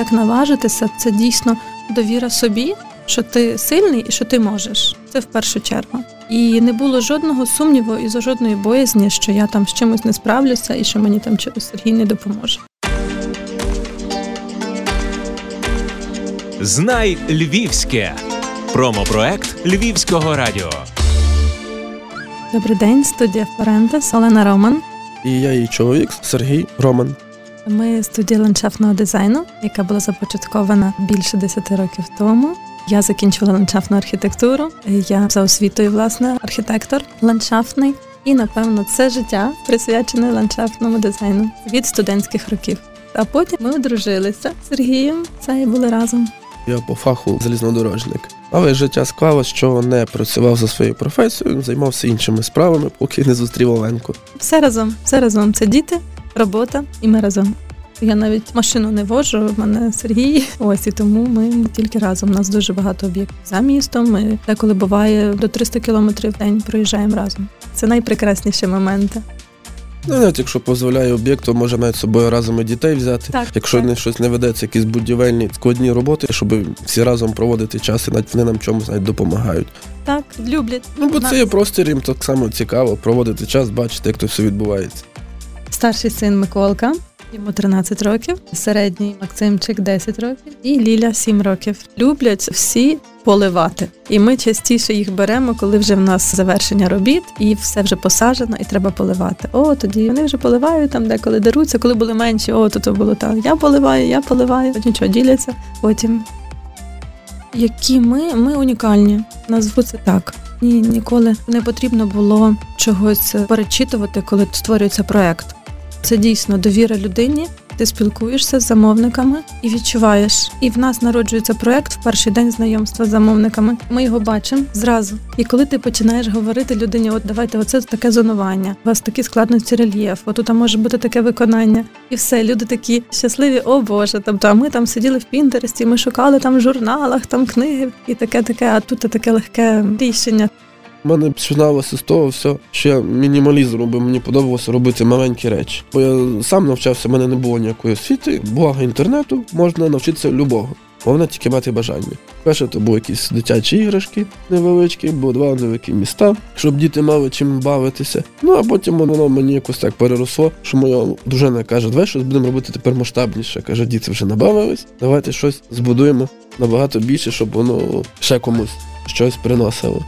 Як наважитися, це дійсно довіра собі, що ти сильний і що ти можеш. Це в першу чергу. І не було жодного сумніву і за жодної боязні, що я там з чимось не справлюся і що мені там Сергій не допоможе. Знай Львівське промопроект Львівського радіо. Добрий день, студія Флорентес, Олена Роман. І я її чоловік Сергій Роман. Ми студія ландшафтного дизайну, яка була започаткована більше 10 років тому. Я закінчила ландшафтну архітектуру. Я за освітою, власне, архітектор ландшафтний. І, напевно, це життя присвячене ландшафтному дизайну від студентських років. А потім ми одружилися з Сергієм. Це і були разом. Я по фаху залізнодорожник. Але життя склалось, що не працював за своєю професією, займався іншими справами, поки не зустрів Оленку. Все разом, все разом. Це діти, робота, і ми разом. Я навіть машину не вожу, в мене Сергій. Ось і тому ми тільки разом. У нас дуже багато об'єктів за містом. Ми деколи буває до 300 кілометрів в день проїжджаємо разом. Це найпрекрасніші моменти. Ну, навіть якщо дозволяє об'єкт, то може навіть з собою разом і дітей взяти. Так, якщо так. не щось не ведеться, якісь будівельні складні роботи, щоб всі разом проводити час, і навіть вони нам чомусь навіть допомагають. Так, люблять. Ну бо Нас- це є простір, їм так само цікаво проводити час, бачити, як то все відбувається. Старший син Миколка, йому 13 років, середній Максимчик 10 років і Ліля 7 років. Люблять всі поливати. І ми частіше їх беремо, коли вже в нас завершення робіт, і все вже посаджено, і треба поливати. О, тоді вони вже поливають там, деколи деруться, коли були менші, о, то було так. Я поливаю, я поливаю, нічого діляться. Потім. Які ми, ми унікальні, назву це так. Ні, ніколи не потрібно було чогось перечитувати, коли створюється проект. Це дійсно довіра людині. Ти спілкуєшся з замовниками і відчуваєш. І в нас народжується проект в перший день знайомства з замовниками. Ми його бачимо зразу. І коли ти починаєш говорити людині, от давайте, оце таке зонування, у вас такі складності рельєф, отут може бути таке виконання, і все. Люди такі щасливі, о Боже. Тобто, а ми там сиділи в Пінтересті, ми шукали там в журналах, там книги і таке, таке. А тут таке легке рішення. Мене починалося з того все, що я мінімалізм робив, мені подобалося робити маленькі речі. Бо я сам навчався, в мене не було ніякої освіти, блага інтернету, можна навчитися любого. Головне тільки мати бажання. Перше, то були якісь дитячі іграшки невеличкі, бо два невеликі міста, щоб діти мали чим бавитися. Ну а потім воно мені якось так переросло, що моя дружина каже, давай щось будемо робити тепер масштабніше. Каже, діти вже набавились, давайте щось збудуємо набагато більше, щоб воно ще комусь щось приносило.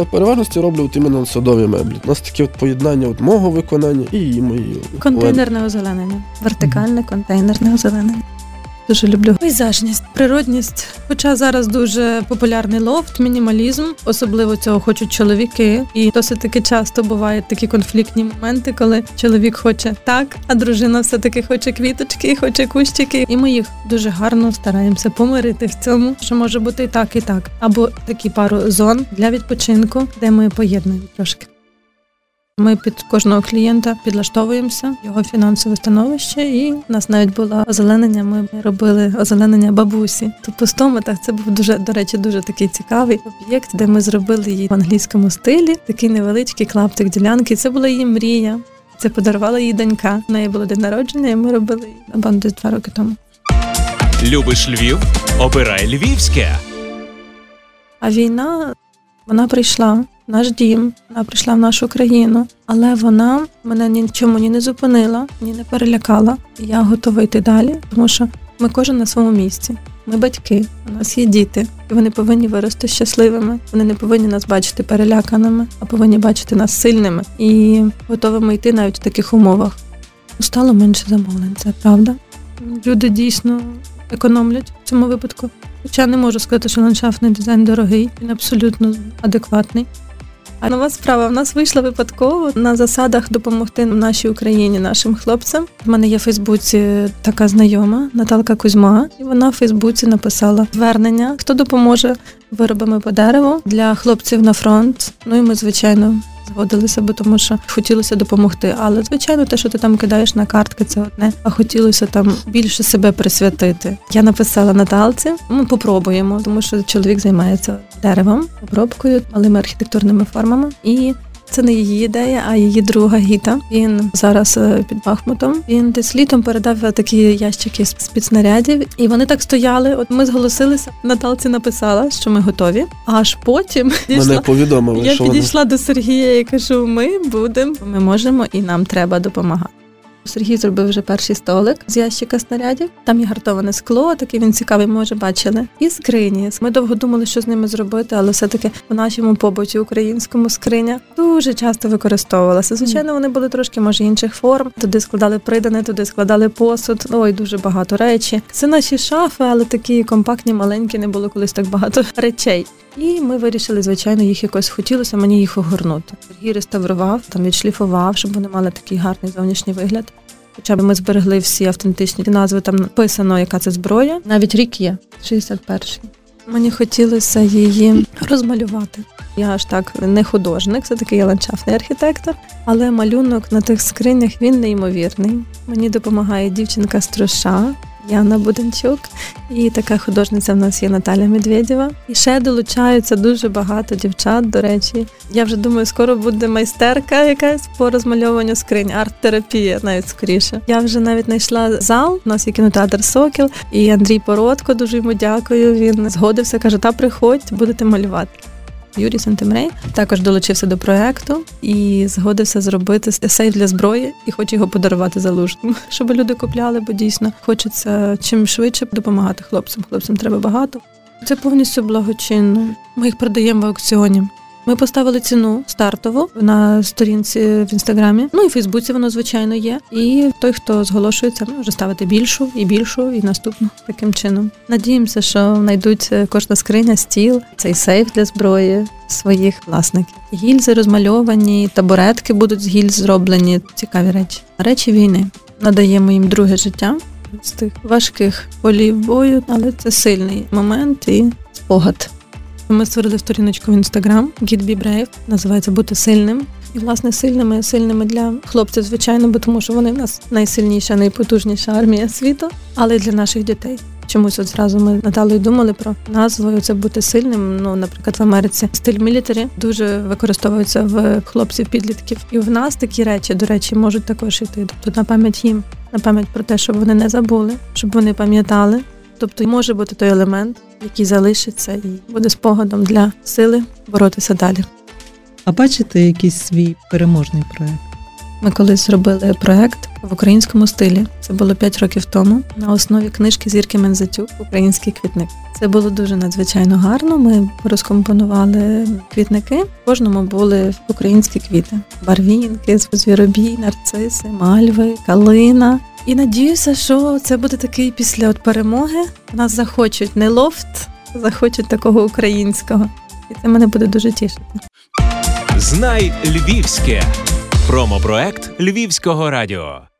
В переважності роблю іменно садові меблі. У нас таке от поєднання от мого виконання і мої. Контейнерне озеленення, вертикальне контейнерне озеленення. Дуже люблю пейзажність, природність. Хоча зараз дуже популярний лофт, мінімалізм, особливо цього хочуть чоловіки. І досить таки часто бувають такі конфліктні моменти, коли чоловік хоче так, а дружина все таки хоче квіточки, хоче кущики. І ми їх дуже гарно стараємося помирити в цьому, що може бути і так, і так, або такі пару зон для відпочинку, де ми поєднуємо трошки. Ми під кожного клієнта підлаштовуємося, його фінансове становище, і в нас навіть було озеленення. Ми робили озеленення бабусі. Тобто в стоматах це був дуже, до речі, дуже такий цікавий об'єкт, де ми зробили її в англійському стилі. Такий невеличкий клаптик ділянки. Це була її мрія. Це подарувала їй донька. В неї було день народження, і ми робили її напевно, десь два роки тому. Любиш Львів? Обирай Львівське. А війна вона прийшла наш дім, вона прийшла в нашу країну, але вона мене нічому ні не зупинила, ні не перелякала. Я готова йти далі, тому що ми кожен на своєму місці. Ми батьки, у нас є діти, і вони повинні вирости щасливими. Вони не повинні нас бачити переляканими, а повинні бачити нас сильними і готовими йти навіть в таких умовах. Стало менше замовлень, це правда. Люди дійсно економлять в цьому випадку. Хоча не можу сказати, що ландшафтний дизайн дорогий, він абсолютно адекватний. А нова справа в нас вийшла випадково на засадах допомогти нашій Україні, нашим хлопцям. В мене є в Фейсбуці така знайома Наталка Кузьма, і вона в Фейсбуці написала звернення, хто допоможе виробами по дереву для хлопців на фронт. Ну і ми, звичайно, згодилися, бо тому що хотілося допомогти. Але звичайно, те, що ти там кидаєш на картки, це одне. А хотілося там більше себе присвятити. Я написала Наталці. Ми попробуємо, тому що чоловік займається деревом, обробкою, малими архітектурними формами. І Це не її ідея, а її друга гіта. Він зараз е, під Бахмутом. Він десь літом передав такі ящики з під снарядів, і вони так стояли. От ми зголосилися. Наталці написала, що ми готові. Аж потім Мене повідомили, я що вони підійшла до Сергія і кажу: ми будемо, ми можемо і нам треба допомагати. Сергій зробив вже перший столик з ящика снарядів. Там є гартоване скло, такий він цікавий, ми вже бачили. І скрині. Ми довго думали, що з ними зробити, але все-таки в нашому побуті українському скриня дуже часто використовувалася. Звичайно, вони були трошки, може, інших форм. Туди складали придане, туди складали посуд. Ой, дуже багато речі. Це наші шафи, але такі компактні, маленькі, не було колись так багато речей. І ми вирішили, звичайно, їх якось хотілося мені їх огорнути. Сергій реставрував, там відшліфував, щоб вони мали такий гарний зовнішній вигляд. Хоча б ми зберегли всі автентичні назви, там написано, яка це зброя. Навіть рік є 61-й. Мені хотілося її розмалювати. Я аж так не художник, все таки я ландшафтний архітектор, але малюнок на тих скринях він неймовірний. Мені допомагає дівчинка з Труша, Яна Буденчук, і така художниця в нас є Наталя Медведєва. І ще долучаються дуже багато дівчат. До речі, я вже думаю, скоро буде майстерка якась по розмальовуванню скринь, арт-терапія навіть скоріше. Я вже навіть знайшла зал. У нас є кінотеатр Сокіл, і Андрій Породко дуже йому дякую. Він згодився, каже: Та приходь, будете малювати. Юрій Сантимрей також долучився до проекту і згодився зробити сейф для зброї і хоче його подарувати залужним, щоб люди купляли, бо дійсно хочеться чим швидше допомагати хлопцям. Хлопцям треба багато. Це повністю благочинно. Ми їх продаємо в аукціоні. Ми поставили ціну стартову на сторінці в інстаграмі. Ну і в Фейсбуці воно звичайно є. І той, хто зголошується, може ставити більшу і більшу, і наступну таким чином. Надіємося, що знайдуть е, кожна скриня, стіл, цей сейф для зброї своїх власників. Гільзи розмальовані, табуретки будуть з гільз зроблені. Цікаві речі. Речі війни надаємо їм друге життя з тих важких полів бою, але це сильний момент і спогад. Ми створили сторіночку в інстаграм Get Be Brave, називається Бути сильним. І, власне, сильними, сильними для хлопців, звичайно, бо тому що вони в нас найсильніша, найпотужніша армія світу, але й для наших дітей. Чомусь от зразу ми Наталою думали про назву це бути сильним. Ну, наприклад, в Америці стиль мілітарі дуже використовується в хлопців-підлітків. І в нас такі речі, до речі, можуть також йти. Тобто на пам'ять їм, на пам'ять про те, щоб вони не забули, щоб вони пам'ятали. Тобто може бути той елемент, який залишиться і буде спогадом для сили боротися далі. А бачите якийсь свій переможний проект? Ми колись зробили проект в українському стилі. Це було 5 років тому на основі книжки Зірки Мензатюк Український квітник. Це було дуже надзвичайно гарно. Ми розкомпонували квітники. В кожному були українські квіти: барвінки, звіробій, нарциси, мальви, калина. І надіюся, що це буде такий після от перемоги. Нас захочуть не лофт, захочуть такого українського, і це мене буде дуже тішити. Знай Львівське промопроект Львівського радіо.